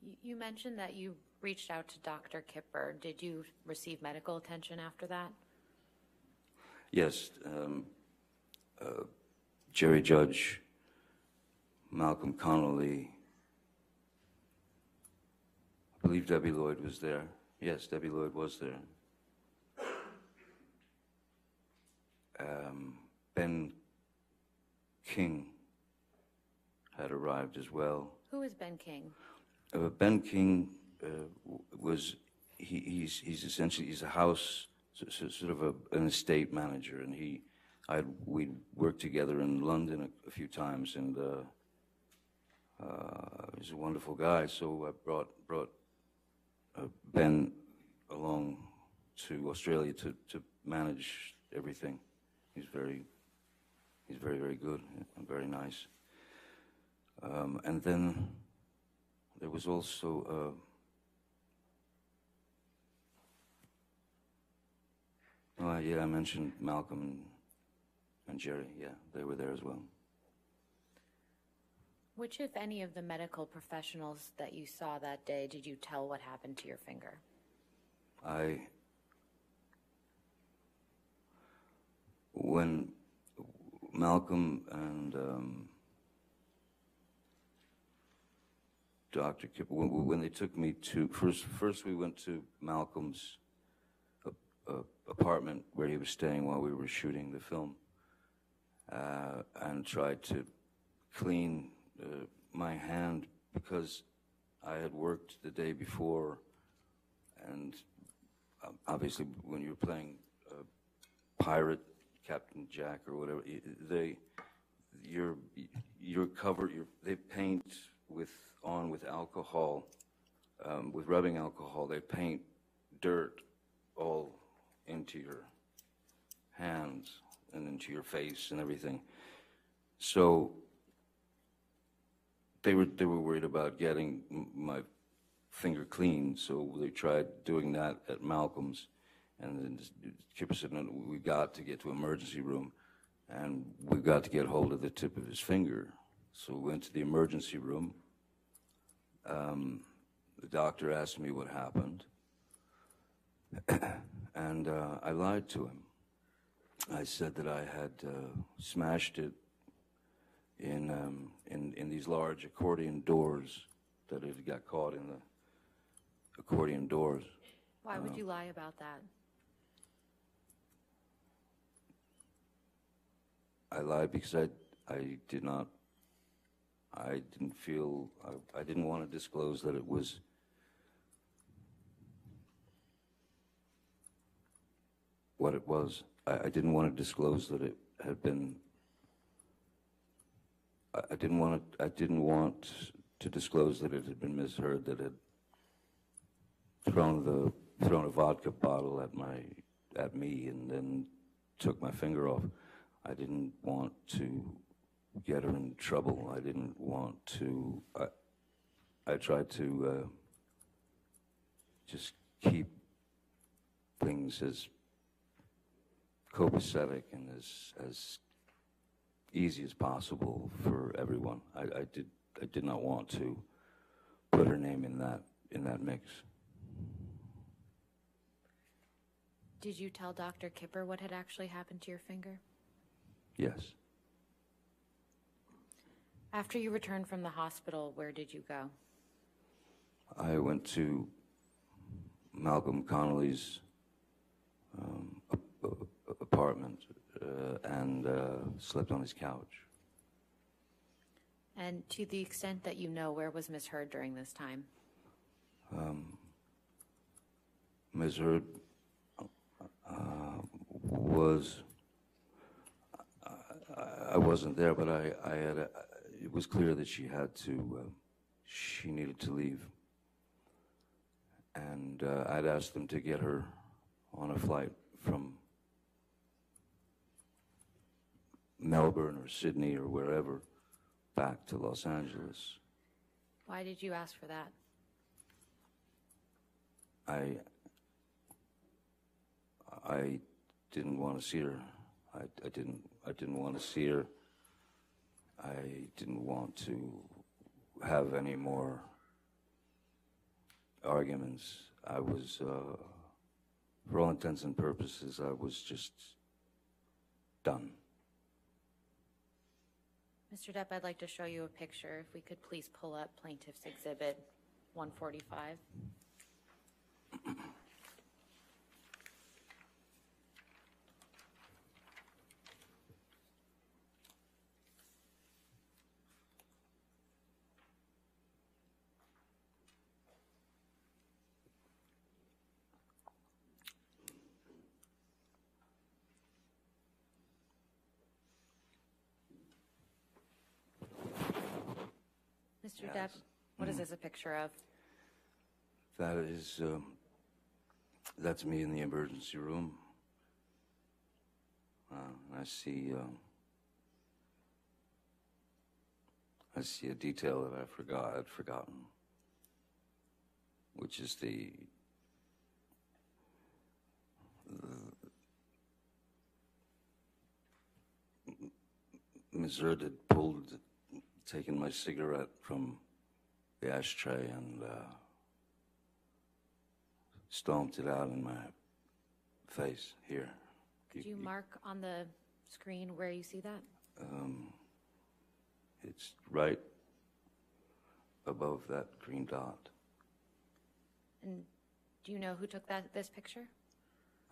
You- You mentioned that you reached out to Dr. Kipper. Did you receive medical attention after that? Yes, um, uh, Jerry Judge, Malcolm Connolly, I believe Debbie Lloyd was there. Yes, Debbie Lloyd was there. Um, ben King had arrived as well. Who is Ben King? Uh, ben King uh, was he, he's he's essentially he's a house so, so, sort of a, an estate manager, and he I we worked together in London a, a few times, and uh, uh, he's a wonderful guy. So I brought brought uh, Ben along to Australia to, to manage everything. He's very he's very very good and very nice. Um, and then there was also uh, oh yeah, I mentioned Malcolm and, and Jerry. Yeah, they were there as well. Which, if any, of the medical professionals that you saw that day did you tell what happened to your finger? I, when Malcolm and um, Dr. Kip, when, when they took me to, first, first we went to Malcolm's uh, apartment where he was staying while we were shooting the film uh, and tried to clean uh, my hand because I had worked the day before and um, obviously when you're playing uh, pirate captain jack or whatever they you're you're covered you're, they paint with on with alcohol um, with rubbing alcohol they paint dirt all into your hands and into your face and everything so they were they were worried about getting my finger clean, so they tried doing that at Malcolm's, and then this- said, "No, we got to get to emergency room, and we got to get hold of the tip of his finger." So we went to the emergency room. Um, the doctor asked me what happened, [clears throat] and uh, I lied to him. I said that I had uh, smashed it in, um, in, in these large accordion doors that it got caught in the accordion doors. Why would you lie about that? I lied because I, I did not, I didn't feel, I, I didn't want to disclose that it was what it was. I, I didn't want to disclose that it had been, I, I didn't want to, I didn't want to disclose that it had been Miss Heard, that it had thrown the, thrown a vodka bottle at my, at me and then took my finger off. I didn't want to get her in trouble. I didn't want to. I, I tried to uh, just keep things as copacetic and as as easy as possible for everyone. I, I did. I did not want to put her name in that in that mix. Did you tell Dr. Kipper what had actually happened to your finger? Yes. After you returned from the hospital, where did you go? I went to Malcolm Connolly's um, apartment uh, and uh, slept on his couch. And to the extent that you know, where was Miss Heard during this time? Ms. Heard uh, was, I, I wasn't there, but I, I had, a, it was clear that she had to, uh, she needed to leave. And uh, I'd asked them to get her on a flight from Melbourne or Sydney or wherever back to Los Angeles. Why did you ask for that? I I didn't want to see her. I, I didn't I didn't want to see her. I didn't want to have any more arguments. I was, uh, for all intents and purposes, I was just done. Mr. Depp, I'd like to show you a picture. If we could please pull up Plaintiff's Exhibit 145. [clears throat] Mr. Depp, Yes. what is this a picture of? That is, um, that's me in the emergency room. Uh, I see, um, I see a detail that I forgot, I'd forgotten, which is the, the had pulled taken my cigarette from the ashtray and uh, stomped it out in my face here. Could you mark on the screen where you see that? It's right above that green dot. And do you know who took that, this picture?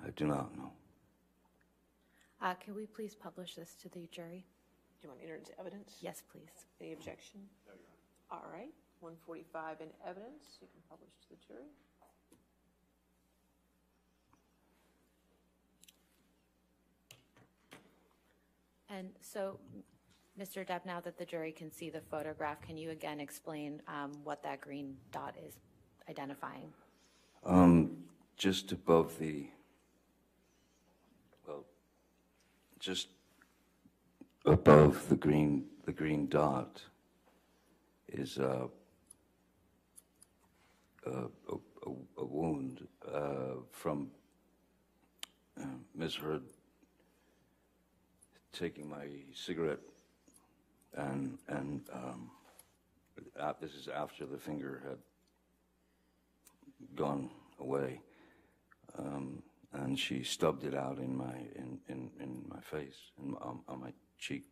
I do not know. Uh, Can we please publish this to the jury? Do you want to enter into evidence? Yes, please. Any objection? No, Your Honor. All right, 145 in evidence, you can publish to the jury. And so, Mr. Depp, now that the jury can see the photograph, can you again explain um, what that green dot is identifying? Um, just above the, well, just above the green, the green dot is a, a, a, a wound uh, from uh, Ms. Heard taking my cigarette and and um, this is after the finger had gone away, um, and she stubbed it out in my in in, in my face and on, on my cheek.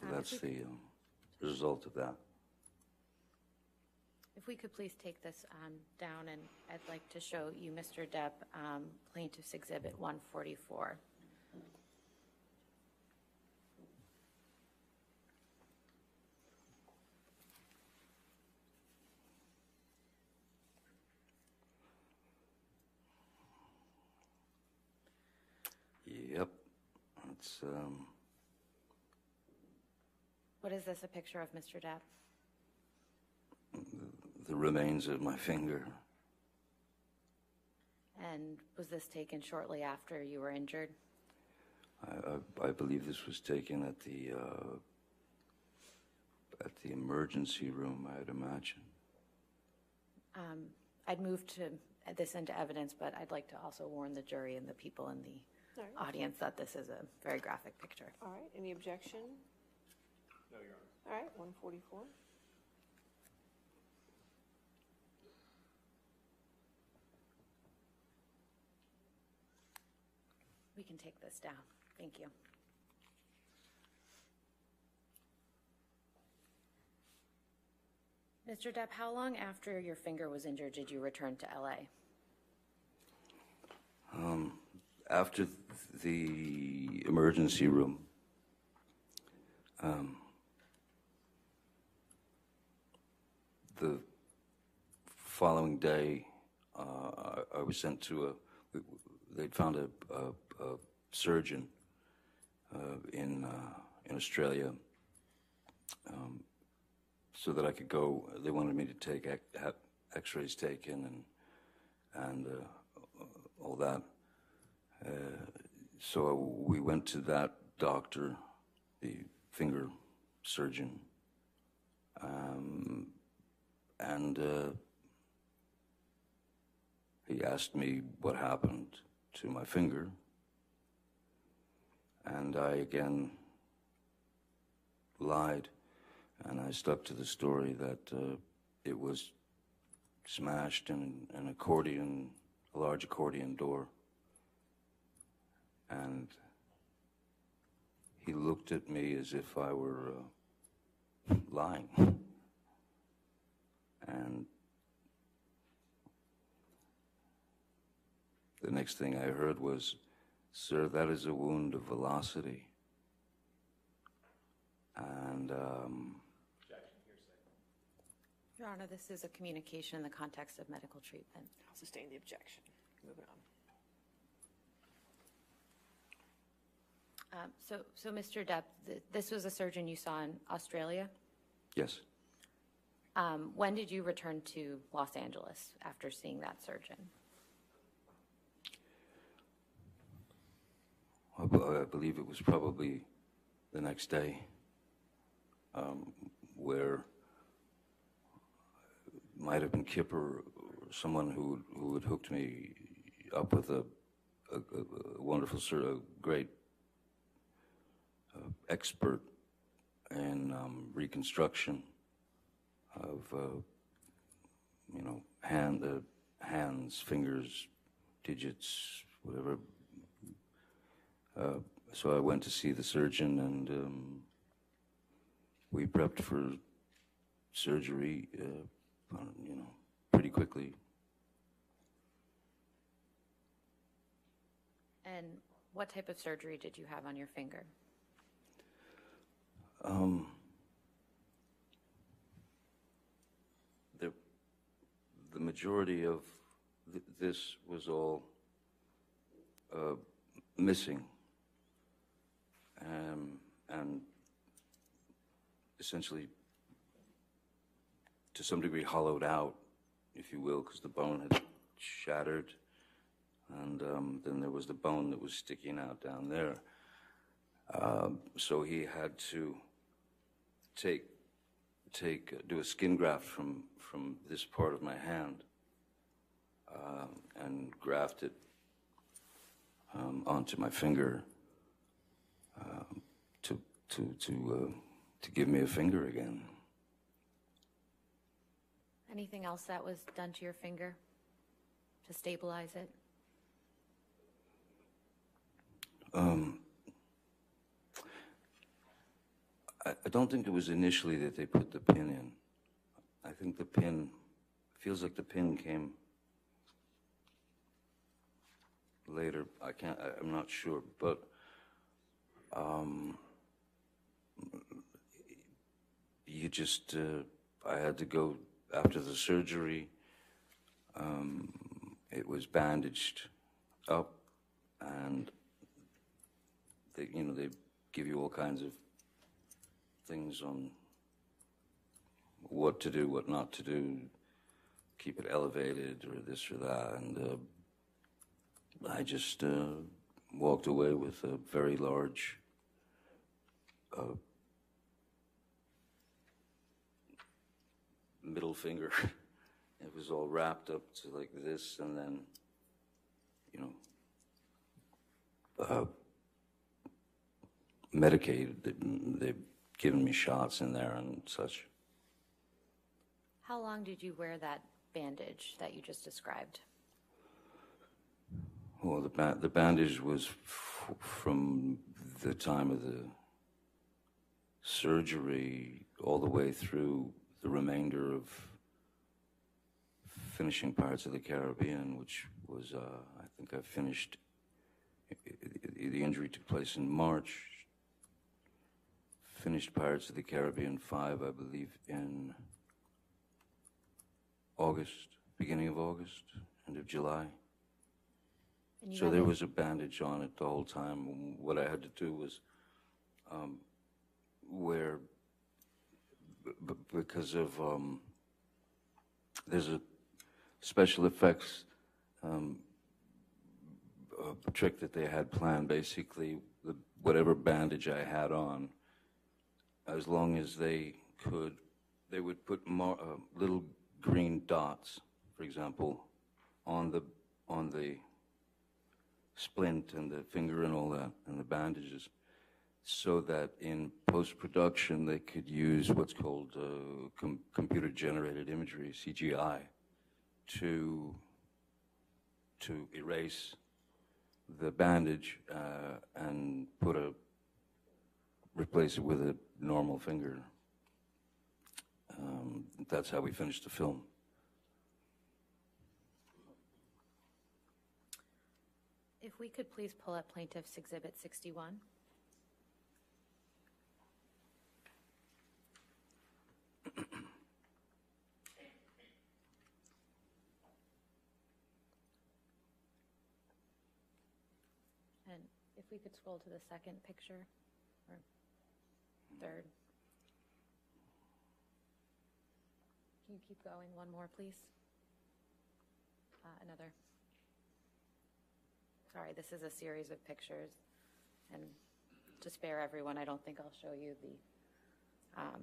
So Um, that's the um, result of that. If we could please take this um, down, and I'd like to show you, Mr. Depp, um, Plaintiff's Exhibit 144. Yep, it's um, What is this, a picture of Mr. Depp? the remains of my finger. And was this taken shortly after you were injured? I, I, I believe this was taken at the uh, at the emergency room. I'd imagine. Um, I'd move to this into evidence, but I'd like to also warn the jury and the people in the All right. audience that this is a very graphic picture. All right, any objection? No, Your Honor. All right, 144. We can take this down. Thank you. Mr. Depp, how long after your finger was injured did you return to LA? Um, After the emergency room, um, the following day, uh, I, was sent to a. They'd found a, a, a surgeon uh, in uh, in Australia, um, so that I could go. They wanted me to take X-rays taken and and uh, all that. So we went to that doctor, the finger surgeon, um, and uh, he asked me what happened to my finger. And I again lied, and I stuck to the story that uh, it was smashed in an accordion, a large accordion door. And he looked at me as if I were uh, lying. And the next thing I heard was, Sir, that is a wound of velocity. And um, Your Honor, this is a communication in the context of medical treatment. I'll sustain the objection. Moving on. Um, So, so Mr. Depp, th- this was a surgeon you saw in Australia. yes, Um, When did you return to Los Angeles after seeing that surgeon? I, b- I believe it was probably the next day um, where it might have been Kipper or someone who, who had hooked me up with a, a, a wonderful, sur- a great uh, expert in um, reconstruction of, uh, you know, hand, uh, hands, fingers, digits, whatever. Uh, so I went to see the surgeon and um, we prepped for surgery, uh, you know, pretty quickly. And what type of surgery did you have on your finger? Um, the, the majority of th- this was all uh, missing um, and essentially to some degree hollowed out, if you will, because the bone had shattered. And um, then there was the bone that was sticking out down there. Um, so he had to take take uh, do a skin graft from from this part of my hand um, and graft it um, onto my finger um, to to to uh, to give me a finger again. Anything else that was done to your finger to stabilize it? Um, I, don't think it was initially that they put the pin in. I think the pin feels like the pin came later. I can't. I, I'm not sure, but um, you just. Uh, I had to go after the surgery. Um, it was bandaged up, and they, you know, they give you all kinds of things on what to do, what not to do, keep it elevated or this or that. And uh, I just uh, walked away with a very large uh, middle finger. [laughs] it was all wrapped up to like this, and then, you know, uh, medicated. They- They've given me shots in there and such. How long did you wear that bandage that you just described? Well, the, ba- the bandage was f- from the time of the surgery all the way through the remainder of finishing Pirates of the Caribbean, which was, uh, I think I finished, the injury took place in March. Finished Pirates of the Caribbean 5, I believe, in August, beginning of August, end of July. And you So there was a bandage on it the whole time. What I had to do was um, wear, b- b- because of, um, there's a special effects um, uh, trick that they had planned. Basically, the, whatever bandage I had on, as long as they could, they would put more, uh, little green dots, for example, on the on the splint and the finger and all that and the bandages so that in post-production they could use what's called uh, com- computer-generated imagery cgi to to erase the bandage uh, and put a replace it with a normal finger um, that's how we finished the film If we could please pull up Plaintiff's Exhibit 61. And if we could scroll to the second picture, or third. Can you keep going one more, please? Uh, Another. Sorry, this is a series of pictures, and to spare everyone, I don't think I'll show you the, um,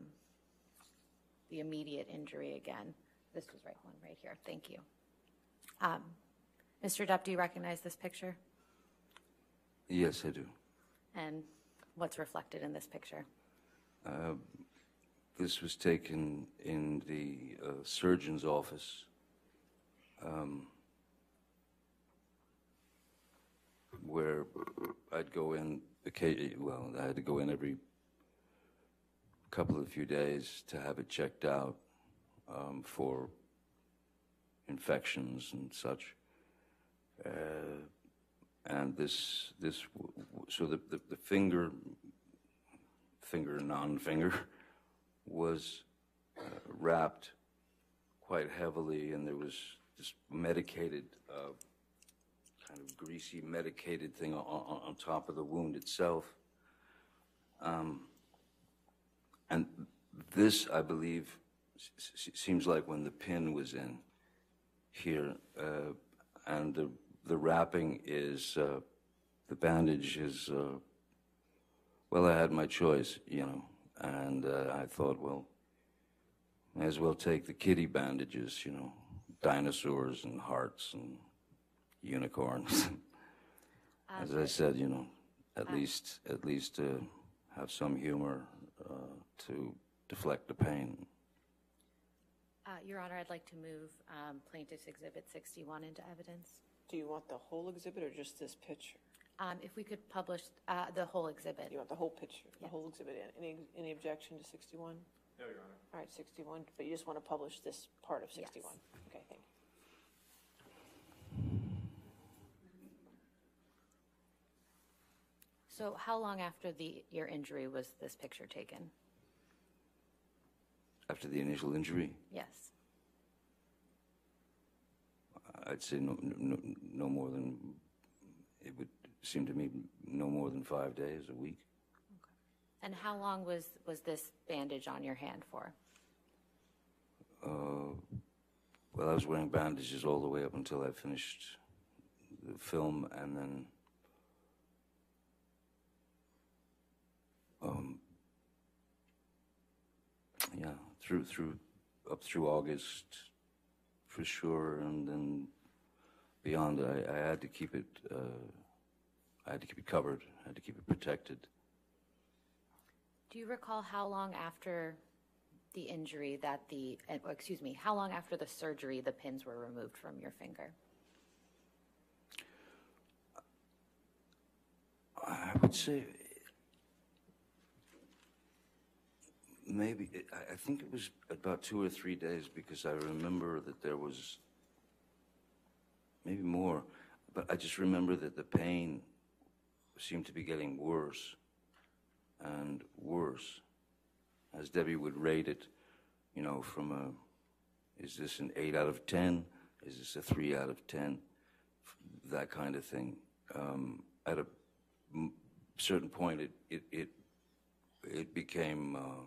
the immediate injury again. This was right one right here. Thank you. Um, Mr. Depp, do you recognize this picture? yes i do And what's reflected in this picture? Uh, This was taken in the uh, surgeon's office. um, Where I'd go in, well, I had to go in every couple of few days to have it checked out um, for infections and such. Uh, And this, this, so the, the the finger, finger, and non-finger, was uh, wrapped quite heavily, and there was this medicated, uh, kind of greasy medicated thing on, on, top of the wound itself. Um, and this, I believe, seems like when the pin was in here, uh, and the the wrapping is uh, the bandage is. Uh, well, I had my choice, you know, and uh, I thought, well, may as well take the kitty bandages, you know, dinosaurs and hearts and unicorns. [laughs] As I said, you know, at least at least uh, have some humor uh, to deflect the pain. Uh, Your Honor, I'd like to move um, Plaintiff's Exhibit 61 into evidence. Do you want the whole exhibit or just this picture? Um, If we could publish uh, the whole exhibit. You want the whole picture, the whole exhibit in? Any, any objection to 61? No, Your Honor. All right, 61, but you just want to publish this part of 61? Yes. Okay, thank you. So how long after the, your injury was this picture taken? After the initial injury, Yes. I'd say no, no, no more than, it would seem to me, no more than five days, a week. And how long was, was this bandage on your hand for? Uh, well, I was wearing bandages all the way up until I finished the film, and then um, yeah, through through up through August for sure, and then beyond, I, I had to keep it. Uh, I had to keep it covered. I had to keep it protected. Do you recall how long after the injury that the, uh, excuse me, how long after the surgery the pins were removed from your finger? I would say maybe I, I think it was about two or three days because I remember that there was maybe more, but I just remember that the pain seemed to be getting worse and worse as Debbie would rate it, you know, from a is this an eight out of ten? Is this a three out of ten? That kind of thing. Um, at a certain point, it it it, it became uh,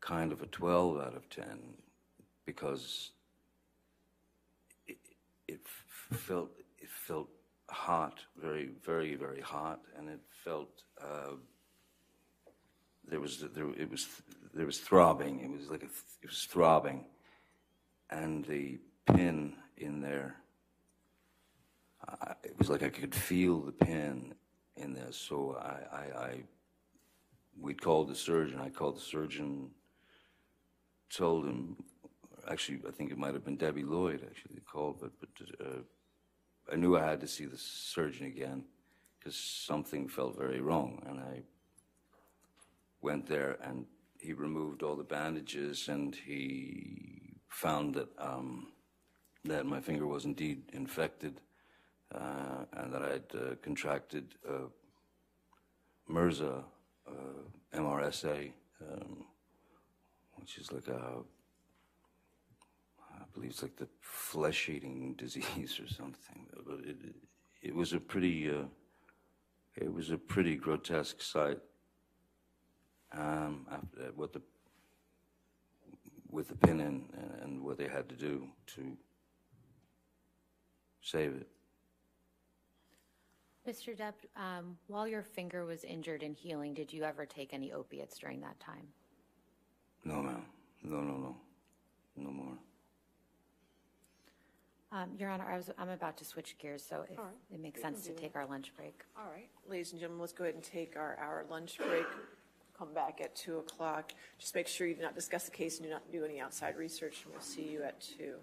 kind of a twelve out of ten because it it felt it felt hot, very very very hot, and it felt. Uh, there was there it was there was throbbing. It was like a it was throbbing, and the pin in there. I, it was like I could feel the pin in there. So I, I, I we called the surgeon. I called the surgeon. Told him. Actually, I think it might have been Debbie Lloyd. Actually, called, but but uh, I knew I had to see the surgeon again because something felt very wrong, and I went there and he removed all the bandages and he found that um, that my finger was indeed infected uh, and that I'd uh, contracted uh, MRSA, MRSA, um, which is like a, I believe it's like the flesh-eating [laughs] disease or something. But it, it was a pretty, uh, it was a pretty grotesque sight um, after what the with the pin in and, and what they had to do to save it. Mr. Depp, um, while your finger was injured and healing, did you ever take any opiates during that time? No, ma'am. No, no, no. No more. Um, Your Honor, I was, I'm about to switch gears, so if All right. it makes sense to take our lunch break. All right, ladies and gentlemen, let's go ahead and take our hour lunch break. Come back at 2 o'clock. Just make sure you do not discuss the case and do not do any outside research, and we'll see you at 2.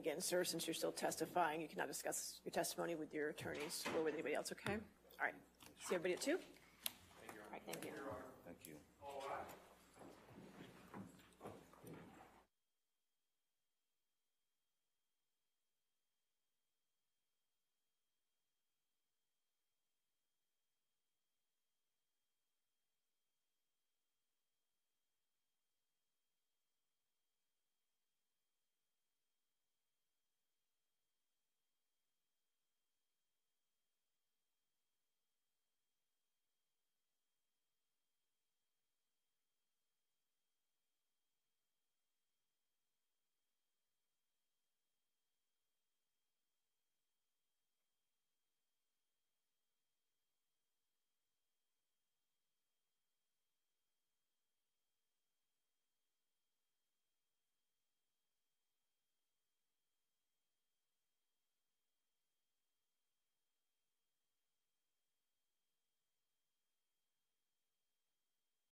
Again, sir, since you're still testifying, you cannot discuss your testimony with your attorneys or with anybody else, okay? All right, see everybody at 2? All right, thank you.